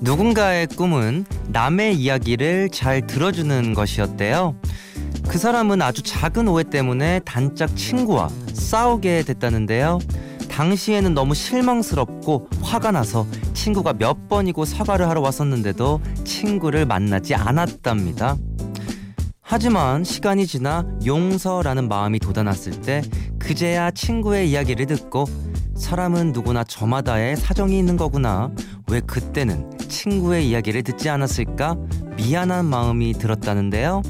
누군가의 꿈은 남의 이야기를 잘 들어주는 것이었대요. 그 사람은 아주 작은 오해 때문에 단짝 친구와 싸우게 됐다는데요. 당시에는 너무 실망스럽고 화가 나서 친구가 몇 번이고 사과를 하러 왔었는데도 친구를 만나지 않았답니다. 하지만 시간이 지나 용서라는 마음이 돋아났을 때 그제야 친구의 이야기를 듣고 사람은 누구나 저마다의 사정이 있는 거구나. 왜 그때는 친구의 이야기를 듣지 않았을까? 미안한 마음이 들었다는데요.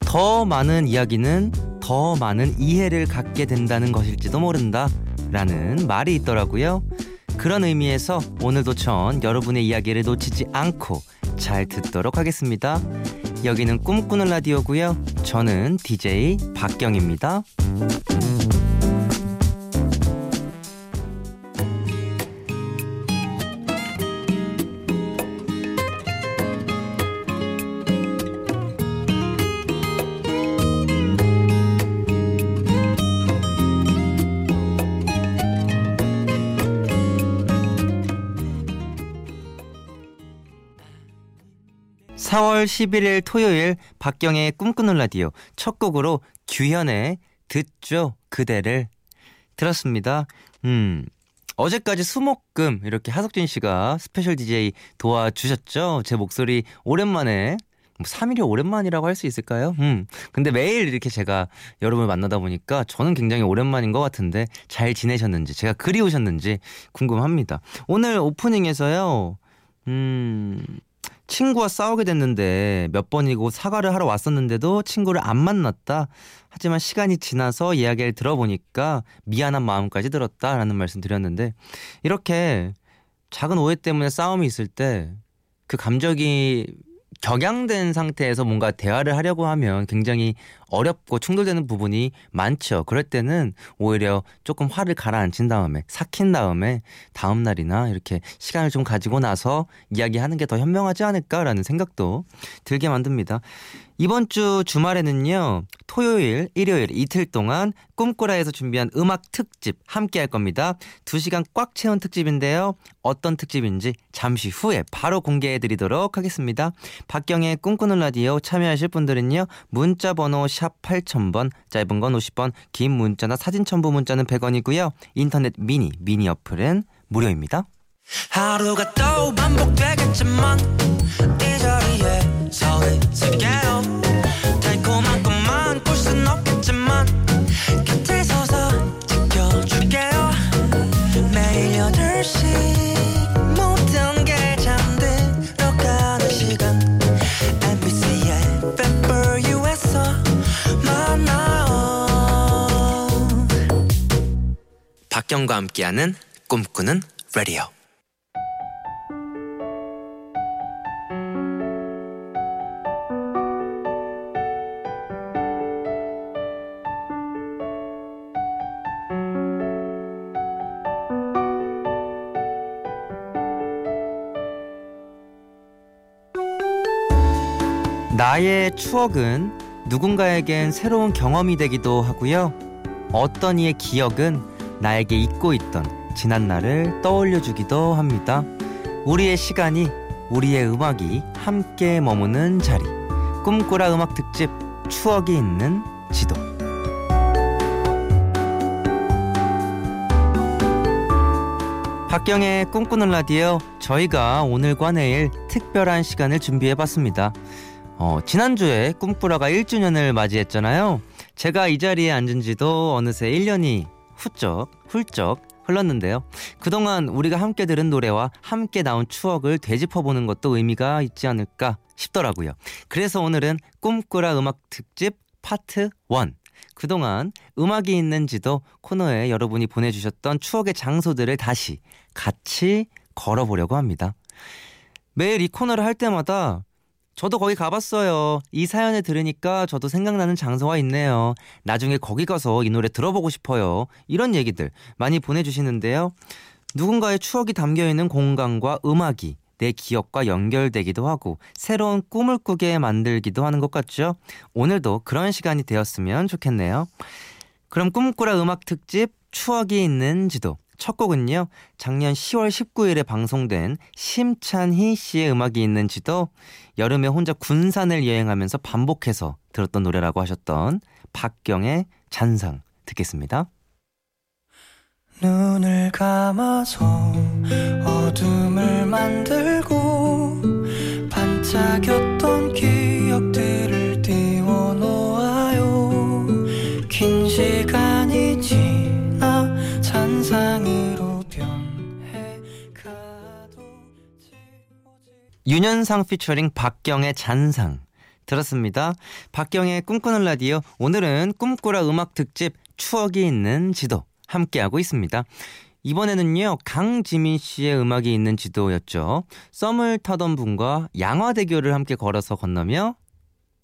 더 많은 이야기는 더 많은 이해를 갖게 된다는 것일지도 모른다. 라는 말이 있더라고요. 그런 의미에서 오늘도 전 여러분의 이야기를 놓치지 않고 잘 듣도록 하겠습니다. 여기는 꿈꾸는 라디오고요. 저는 DJ 박경입니다. 4월 11일 토요일 박경의 꿈꾸는 라디오 첫 곡으로 규현의 듣죠 그대를 들었습니다. 음. 어제까지 수목금 이렇게 하석진 씨가 special DJ 도와주셨죠. 제 목소리 오랜만에 뭐 3일이 오랜만이라고 할 수 있을까요? 음. 근데 매일 이렇게 제가 여러분을 만나다 보니까 저는 굉장히 오랜만인 것 같은데 잘 지내셨는지 제가 그리우셨는지 궁금합니다. 오늘 오프닝에서요. 음. 친구와 싸우게 됐는데 몇 번이고 사과를 하러 왔었는데도 친구를 안 만났다. 하지만 시간이 지나서 이야기를 들어보니까 미안한 마음까지 들었다라는 말씀 드렸는데 이렇게 작은 오해 때문에 싸움이 있을 때 그 감정이 격양된 상태에서 뭔가 대화를 하려고 하면 굉장히 어렵고 충돌되는 부분이 많죠. 그럴 때는 오히려 조금 화를 가라앉힌 다음에 삭힌 다음에 다음 날이나 이렇게 시간을 좀 가지고 나서 이야기하는 게 더 현명하지 않을까라는 생각도 들게 만듭니다. 이번 주 주말에는요, 토요일, 일요일 이틀 동안 꿈꾸라에서 준비한 음악 특집 함께 할 겁니다. 두 시간 꽉 채운 특집인데요. 어떤 특집인지 잠시 후에 바로 공개해 드리도록 하겠습니다. 박경의 꿈꾸는 라디오 참여하실 분들은요, 문자 번호 샵 8000번, 짧은 건 50번, 긴 문자나 사진 첨부 문자는 100원이고요. 인터넷 미니, 미니 어플은 무료입니다. 하루가 또 반복되겠지만 이 자리에 서 있을게요. 달콤한 것만 볼 순 없겠지만 곁에 서서 지켜줄게요. 매일 8시 모든 게 잠들어 가는 시간. MBC FM for you에서 만나요. 박경과 함께하는 꿈꾸는 라디오 나의 추억은 누군가에겐 새로운 경험이 되기도 하고요. 어떤 이의 기억은 나에게 잊고 있던 지난 날을 떠올려 주기도 합니다. 우리의 시간이, 우리의 음악이 함께 머무는 자리. 꿈꾸라 음악 특집 추억이 있는 지도. 박경의 꿈꾸는 라디오 저희가 오늘과 내일 특별한 시간을 준비해 봤습니다. 어, 지난주에 꿈꾸라가 1주년을 맞이했잖아요. 제가 이 자리에 앉은 지도 어느새 1년이 훌쩍, 훌쩍 흘렀는데요. 그동안 우리가 함께 들은 노래와 함께 나온 추억을 되짚어보는 것도 의미가 있지 않을까 싶더라고요. 그래서 오늘은 꿈꾸라 음악 특집 파트 1. 그동안 음악이 있는 지도 코너에 여러분이 보내주셨던 추억의 장소들을 다시 같이 걸어보려고 합니다. 매일 이 코너를 할 때마다 저도 거기 가봤어요. 이 사연을 들으니까 저도 생각나는 장소가 있네요. 나중에 거기 가서 이 노래 들어보고 싶어요. 이런 얘기들 많이 보내주시는데요. 누군가의 추억이 담겨있는 공간과 음악이 내 기억과 연결되기도 하고 새로운 꿈을 꾸게 만들기도 하는 것 같죠? 오늘도 그런 시간이 되었으면 좋겠네요. 그럼 꿈꾸라 음악 특집 추억이 있는 지도. 첫 곡은요, 작년 10월 19일에 방송된 심찬희 씨의 음악이 있는 지도 여름에 혼자 군산을 여행하면서 반복해서 들었던 노래라고 하셨던 박경의 잔상 듣겠습니다. 눈을 감아서 어둠을 만들고 반짝였던 기 윤현상 피처링 박경의 잔상 들었습니다. 박경의 꿈꾸는 라디오 오늘은 꿈꾸라 음악 특집 추억이 있는 지도 함께하고 있습니다. 이번에는요, 강지민 씨의 음악이 있는 지도였죠. 썸을 타던 분과 양화대교를 함께 걸어서 건너며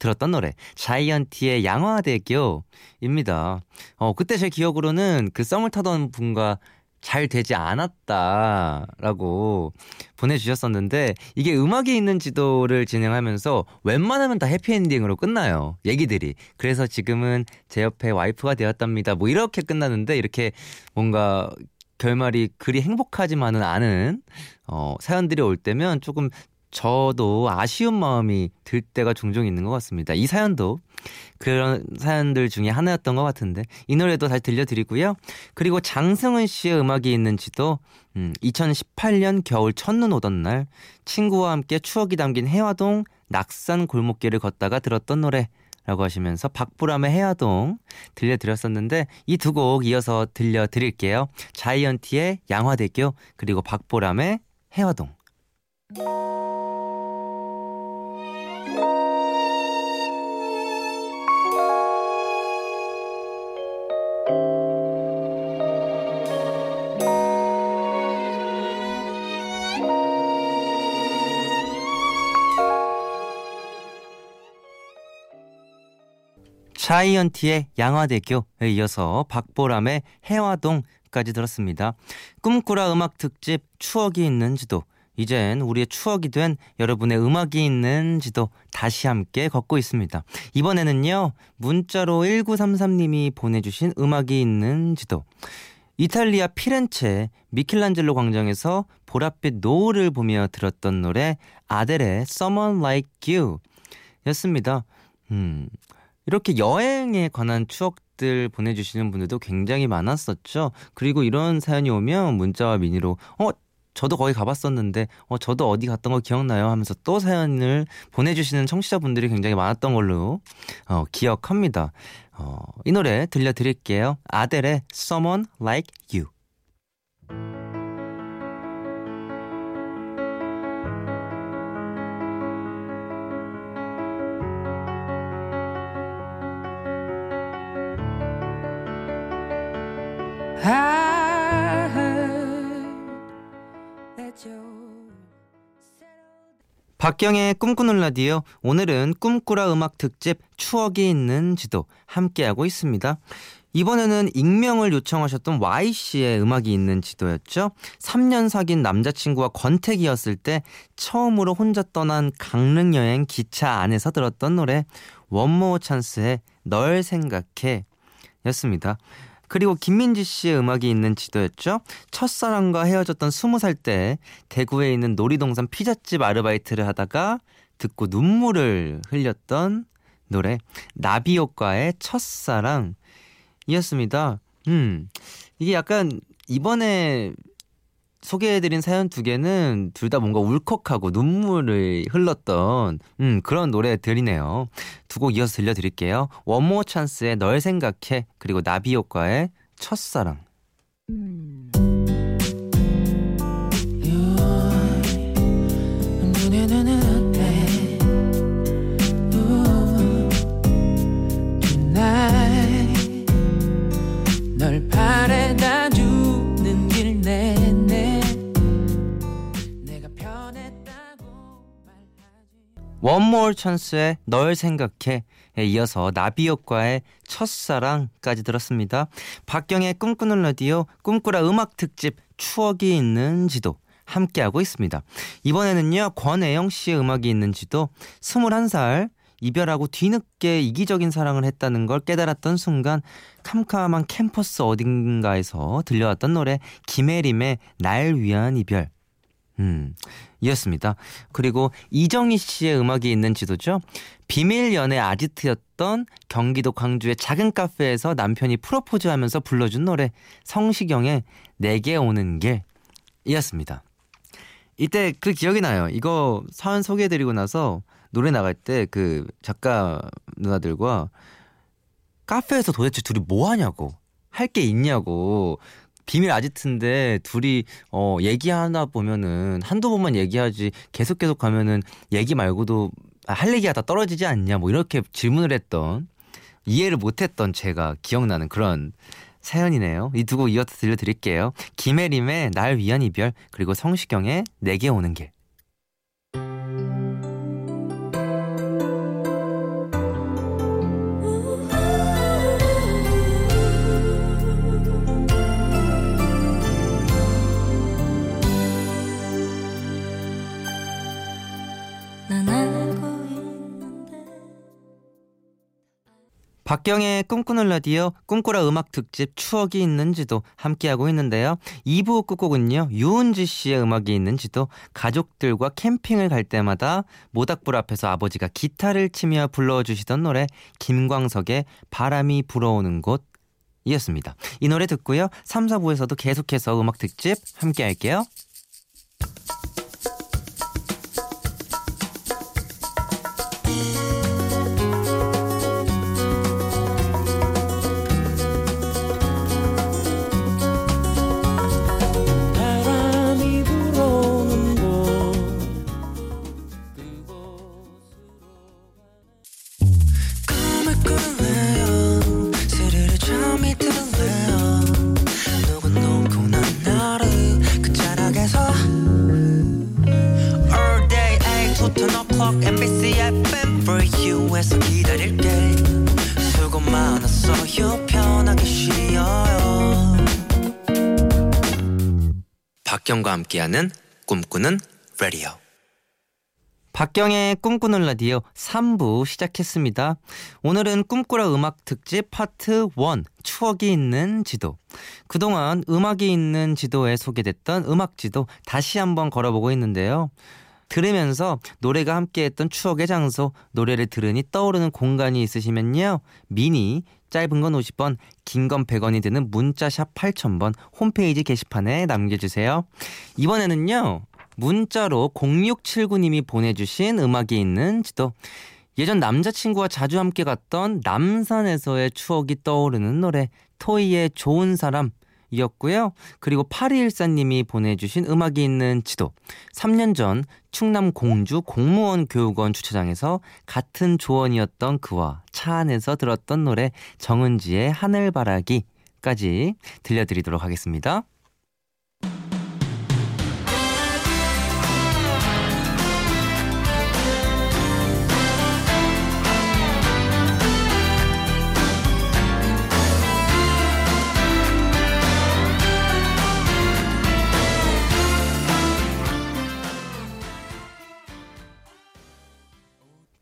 들었던 노래 자이언티의 양화대교입니다. 어 그때 제 기억으로는 그 썸을 타던 분과 잘 되지 않았다라고 보내주셨었는데 이게 음악이 있는 지도를 진행하면서 웬만하면 다 해피엔딩으로 끝나요 얘기들이. 그래서 지금은 제 옆에 와이프가 되었답니다. 뭐 이렇게 끝나는데 이렇게 뭔가 결말이 그리 행복하지만은 않은 어, 사연들이 올 때면 조금 저도 아쉬운 마음이 들 때가 종종 있는 것 같습니다. 이 사연도 그런 사연들 중에 하나였던 것 같은데 이 노래도 다시 들려드리고요. 그리고 장승은 씨의 음악이 있는지도 음, 2018년 겨울 첫눈 오던 날 친구와 함께 추억이 담긴 해화동 낙산 골목길을 걷다가 들었던 노래 라고 하시면서 박보람의 해화동 들려드렸었는데 이 두 곡 이어서 들려드릴게요. 자이언티의 양화대교 그리고 박보람의 해화동 자이언티의 양화대교에 이어서 박보람의 해화동까지 들었습니다. 꿈꾸라 음악 특집 추억이 있는 지도. 이젠 우리의 추억이 된 여러분의 음악이 있는 지도 다시 함께 걷고 있습니다. 이번에는요, 문자로 1933님이 보내주신 음악이 있는 지도. 이탈리아 피렌체 미켈란젤로 광장에서 보랏빛 노을을 보며 들었던 노래 아델의 Someone Like You 였습니다. 음, 이렇게 여행에 관한 추억들 보내주시는 분들도 굉장히 많았었죠. 그리고 이런 사연이 오면 문자와 미니로 어 저도 거기 가봤었는데 어 저도 어디 갔던 거 기억나요 하면서 또 사연을 보내주시는 청취자분들이 굉장히 많았던 걸로 어, 기억합니다. 어, 이 노래 들려드릴게요. 아델의 Someone Like You. 박경의 꿈꾸는 라디오 오늘은 꿈꾸라 음악 특집 추억이 있는 지도 함께하고 있습니다. 이번에는 익명을 요청하셨던 Y씨의 음악이 있는 지도였죠. 3년 사귄 남자친구와 권태기였을 때 처음으로 혼자 떠난 강릉 여행 기차 안에서 들었던 노래 원모 찬스의 널 생각해 였습니다. 그리고 김민지 씨의 음악이 있는 지도였죠. 첫사랑과 헤어졌던 스무 살때 대구에 있는 놀이동산 피자집 아르바이트를 하다가 듣고 눈물을 흘렸던 노래 나비효과의 첫사랑이었습니다. 음 이게 약간 이번에 소개해드린 사연 두 개는 둘 다 뭔가 울컥하고 눈물을 흘렀던 음, 그런 노래들이네요. 두 곡 이어서 들려드릴게요. 원모 찬스의 널 생각해 그리고 나비효과의 첫사랑. 음. 원몰 찬스의 널 생각해에 이어서 나비효과의 첫사랑까지 들었습니다. 박경의 꿈꾸는 라디오 꿈꾸라 음악 특집 추억이 있는 지도 함께하고 있습니다. 이번에는요, 권혜영 씨의 음악이 있는 지도 21살 이별하고 뒤늦게 이기적인 사랑을 했다는 걸 깨달았던 순간 캄캄한 캠퍼스 어딘가에서 들려왔던 노래 김혜림의 날 위한 이별. 음, 이었습니다. 그리고 이정희 씨의 음악이 있는 지도죠. 비밀 연애 아지트였던 경기도 광주의 작은 카페에서 남편이 프로포즈하면서 불러준 노래 성시경의 내게 오는 길이었습니다. 이때 그 기억이 나요. 이거 사연 소개해드리고 나서 노래 나갈 때 그 작가 누나들과 카페에서 도대체 둘이 뭐 하냐고 할 게 있냐고 비밀 아지트인데 둘이 어 얘기하나 보면은 한두 번만 얘기하지 계속 계속 가면은 얘기 말고도 할 얘기가 다 떨어지지 않냐 뭐 이렇게 질문을 했던 이해를 못했던 제가 기억나는 그런 사연이네요. 이 두 곡 이어서 들려드릴게요. 김혜림의 날 위한 이별 그리고 성시경의 내게 오는 길. 박경의 꿈꾸는 라디오 꿈꾸라 음악 특집 추억이 있는지도 함께하고 있는데요. 2부 끝곡은요. 유은지 씨의 음악이 있는지도 가족들과 캠핑을 갈 때마다 모닥불 앞에서 아버지가 기타를 치며 불러주시던 노래 김광석의 바람이 불어오는 곳 이었습니다. 이 노래 듣고요. 3, 4부에서도 계속해서 음악 특집 함께 할게요. 박경과 함께하는 꿈꾸는 라디오. 박경의 꿈꾸는 라디오 3부 시작했습니다. 오늘은 꿈꾸라 음악 특집 파트 1 추억이 있는 지도. 그동안 음악이 있는 지도에 소개됐던 음악 지도 다시 한번 걸어보고 있는데요. 들으면서 노래가 함께했던 추억의 장소, 노래를 들으니 떠오르는 공간이 있으시면요. 미니 짧은 건 50원, 긴 건 100원이 드는 문자샵 8000번 홈페이지 게시판에 남겨주세요. 이번에는요, 문자로 0679님이 보내주신 음악이 있는 지도. 예전 남자친구와 자주 함께 갔던 남산에서의 추억이 떠오르는 노래, 토이의 좋은 사람. 이었고요. 그리고 8214님이 보내주신 음악이 있는 지도. 3년 전 충남 공주 공무원 교육원 주차장에서 같은 조원이었던 그와 차 안에서 들었던 노래 정은지의 하늘바라기까지 들려드리도록 하겠습니다.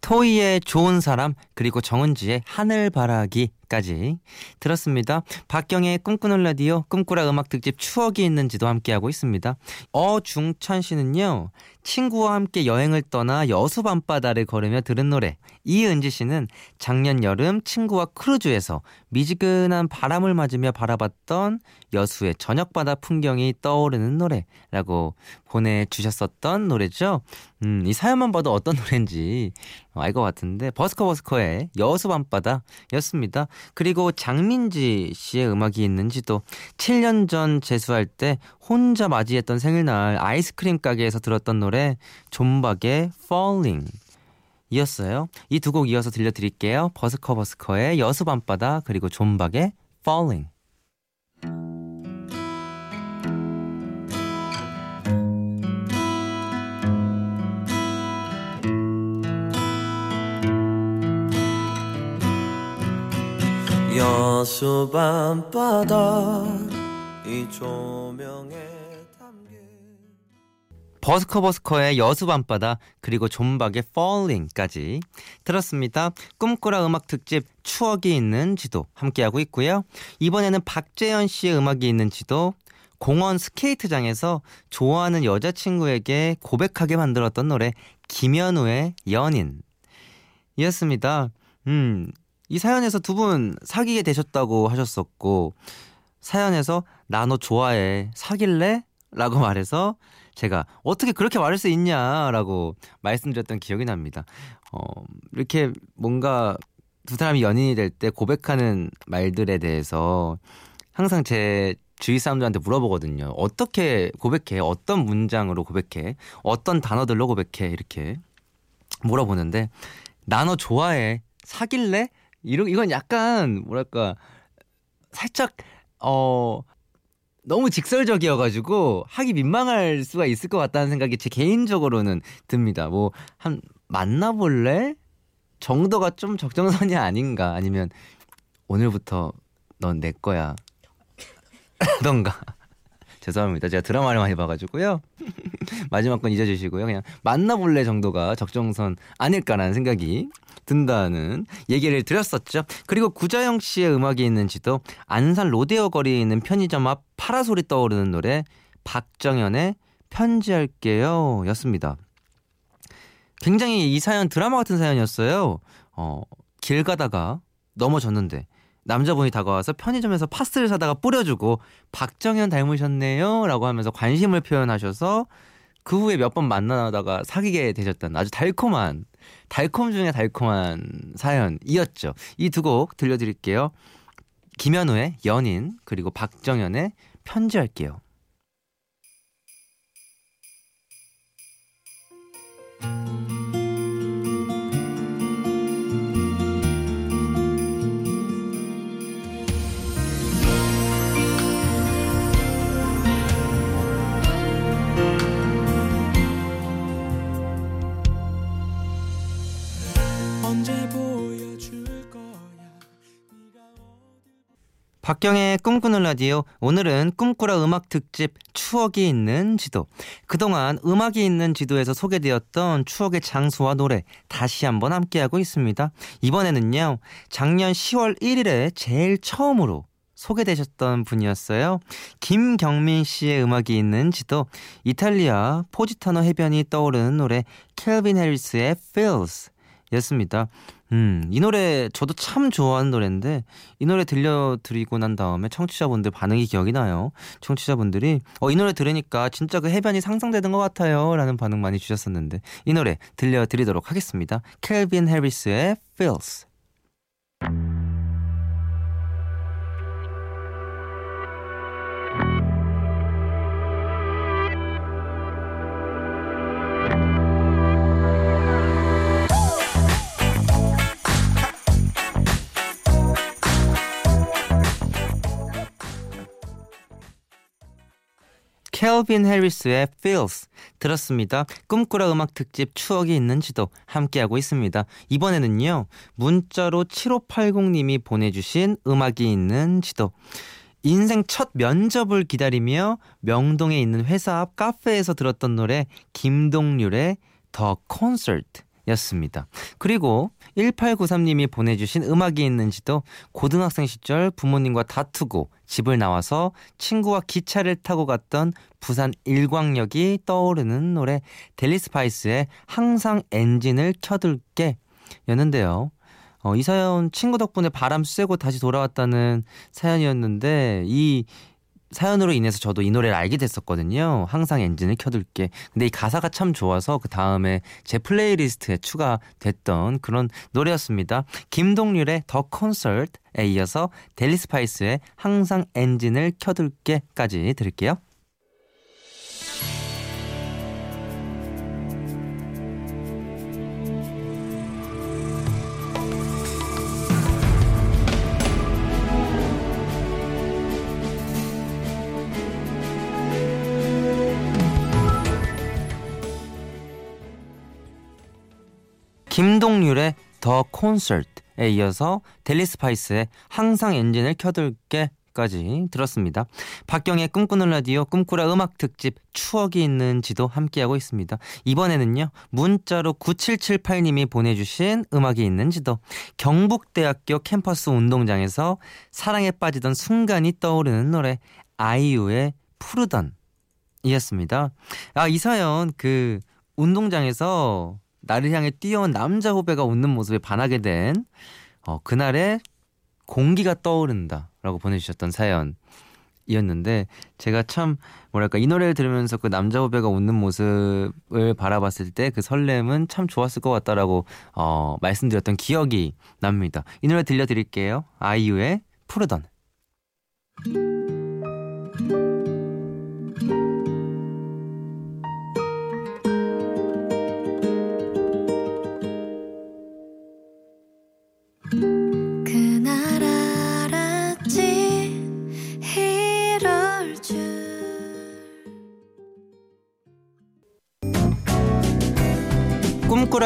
토이의 좋은 사람 그리고 정은지의 하늘바라기까지 들었습니다. 박경의 꿈꾸는 라디오 꿈꾸라 음악 특집 추억이 있는지도 함께하고 있습니다. 어중찬 씨는요. 친구와 함께 여행을 떠나 여수 밤바다를 걸으며 들은 노래. 이은지 씨는 작년 여름 친구와 크루즈에서 미지근한 바람을 맞으며 바라봤던 여수의 저녁바다 풍경이 떠오르는 노래라고 보내주셨었던 노래죠. 음, 이 사연만 봐도 어떤 노래인지 알 것 같은데 버스커 버스커의 여수 밤바다였습니다. 그리고 장민지 씨의 음악이 있는지도 7년 전 재수할 때 혼자 맞이했던 생일날 아이스크림 가게에서 들었던 노래 존박의 Falling 이었어요. 이 두 곡 이어서 들려드릴게요. 버스커 버스커의 여수 밤바다 그리고 존박의 Falling 여수 밤바다 이 조명에 버스커 버스커의 여수 밤바다 그리고 존박의 Falling까지 들었습니다. 꿈꾸라 음악 특집 추억이 있는 지도 함께하고 있고요. 이번에는 박재현 씨의 음악이 있는 지도 공원 스케이트장에서 좋아하는 여자친구에게 고백하게 만들었던 노래 김현우의 연인 이었습니다. 음, 이 사연에서 두 분 사귀게 되셨다고 하셨었고 사연에서 나 너 좋아해 사귈래? 라고 말해서 제가 어떻게 그렇게 말할 수 있냐라고 말씀드렸던 기억이 납니다. 어, 이렇게 뭔가 두 사람이 연인이 될 때 고백하는 말들에 대해서 항상 제 주위 사람들한테 물어보거든요. 어떻게 고백해? 어떤 문장으로 고백해? 어떤 단어들로 고백해? 이렇게 물어보는데 나 너 좋아해. 사귈래? 이런 이건 약간 뭐랄까 살짝 어 너무 직설적이어가지고 하기 민망할 수가 있을 것 같다는 생각이 제 개인적으로는 듭니다. 뭐 한 만나볼래 정도가 좀 적정선이 아닌가 아니면 오늘부터 넌 내 거야. 던가 죄송합니다. 제가 드라마를 많이 봐가지고요. 마지막 건 잊어주시고요. 그냥 만나볼래 정도가 적정선 아닐까라는 생각이 든다는 얘기를 드렸었죠. 그리고 구자영 씨의 음악이 있는지도 안산 로데오 거리에 있는 편의점 앞 파라솔이 떠오르는 노래 박정현의 편지할게요 였습니다. 굉장히 이 사연 드라마 같은 사연이었어요. 어, 길 가다가 넘어졌는데 남자분이 다가와서 편의점에서 파스를 사다가 뿌려주고 박정현 닮으셨네요 라고 하면서 관심을 표현하셔서 그 후에 몇 번 만나다가 사귀게 되셨던 아주 달콤한 달콤 중에 달콤한 사연이었죠. 이 두 곡 들려드릴게요. 김현우의 연인 그리고 박정현의 편지할게요. 박경의 꿈꾸는 라디오 오늘은 꿈꾸라 음악 특집 추억이 있는 지도. 그동안 음악이 있는 지도에서 소개되었던 추억의 장소와 노래 다시 한번 함께하고 있습니다. 이번에는요 작년 10월 1일에 제일 처음으로 소개되셨던 분이었어요. 김경민 씨의 음악이 있는 지도 이탈리아 포지타노 해변이 떠오르는 노래 켈빈 해리스의 Feels 였습니다. 음, 이 노래 저도 참 좋아하는 노래인데 이 노래 들려드리고 난 다음에 청취자분들 반응이 기억이 나요. 청취자분들이 어, 이 노래 들으니까 진짜 그 해변이 상상되는 것 같아요. 라는 반응 많이 주셨었는데 이 노래 들려드리도록 하겠습니다. 켈빈 해리스의 Feels. 켈빈 해리스의 Feels 들었습니다. 꿈꾸라 음악 특집 추억이 있는 지도 함께하고 있습니다. 이번에는요. 문자로 7580님이 보내주신 음악이 있는 지도 인생 첫 면접을 기다리며 명동에 있는 회사 앞 카페에서 들었던 노래 김동률의 더 콘서트 였습니다. 그리고 1893님이 보내주신 음악이 있는지도 고등학생 시절 부모님과 다투고 집을 나와서 친구와 기차를 타고 갔던 부산 일광역이 떠오르는 노래 델리스파이스의 항상 엔진을 켜둘게 였는데요. 어, 이 사연 친구 덕분에 바람 쐬고 다시 돌아왔다는 사연이었는데 이 사연으로 인해서 저도 이 노래를 알게 됐었거든요. 항상 엔진을 켜둘게. 근데 이 가사가 참 좋아서 그 다음에 제 playlist에 추가됐던 그런 노래였습니다. 김동률의 The Concert에 이어서 델리 스파이스의 항상 엔진을 켜둘게까지 들을게요. 김동률의 The Concert에 이어서 델리 스파이스의 항상 엔진을 켜둘게 까지 들었습니다. 박경의 꿈꾸는 라디오 꿈꾸라 음악 특집 추억이 있는 지도 함께하고 있습니다. 이번에는요. 문자로 9778님이 보내주신 음악이 있는 지도 경북대학교 캠퍼스 운동장에서 사랑에 빠지던 순간이 떠오르는 노래 아이유의 푸르던 이었습니다. 아, 이 사연 그 운동장에서 나를 향해 뛰어온 남자 후배가 웃는 모습에 반하게 된 어, 그날의 공기가 떠오른다라고 보내주셨던 사연이었는데 제가 참 뭐랄까 이 노래를 들으면서 그 남자 후배가 웃는 모습을 바라봤을 때 그 설렘은 참 좋았을 것 같다라고 어, 말씀드렸던 기억이 납니다. 이 노래 들려드릴게요. 아이유의 푸르던.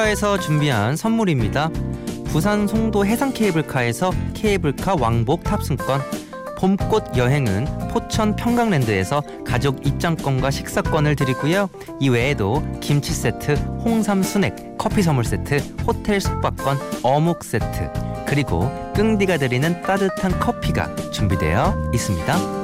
꿈꾸라에서 준비한 선물입니다. 부산 송도 해상 케이블카에서 케이블카 왕복 탑승권 봄꽃 여행은 포천 평강랜드에서 가족 입장권과 식사권을 드리고요. 이 외에도 김치 세트, 홍삼 순액, 커피 선물 세트, 호텔 숙박권, 어묵 세트, 그리고 끙디가 드리는 따뜻한 커피가 준비되어 있습니다.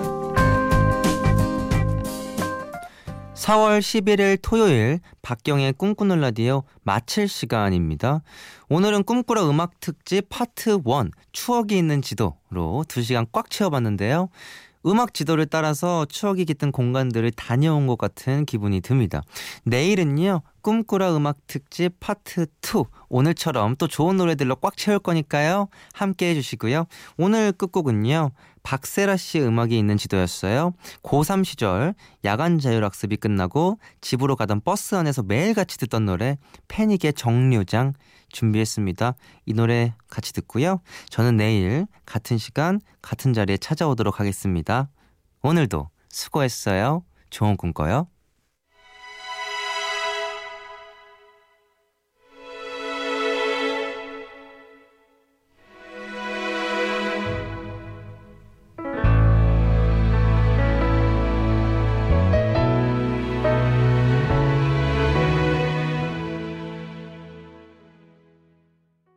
4월 11일 토요일 박경의 꿈꾸는 라디오 마칠 시간입니다. 오늘은 꿈꾸라 음악 특집 파트 1 추억이 있는 지도로 2시간 꽉 채워봤는데요. 음악 지도를 따라서 추억이 깃든 공간들을 다녀온 것 같은 기분이 듭니다. 내일은요, 꿈꾸라 음악 특집 파트 2. 오늘처럼 또 좋은 노래들로 꽉 채울 거니까요. 함께 해주시고요. 오늘 끝곡은요, 박세라 씨의 음악이 있는 지도였어요. 고3 시절 야간 자율학습이 끝나고 집으로 가던 버스 안에서 매일같이 듣던 노래, 패닉의 정류장 준비했습니다. 이 노래 같이 듣고요. 저는 내일 같은 시간, 같은 자리에 찾아오도록 하겠습니다. 오늘도 수고했어요. 좋은 꿈 꿔요.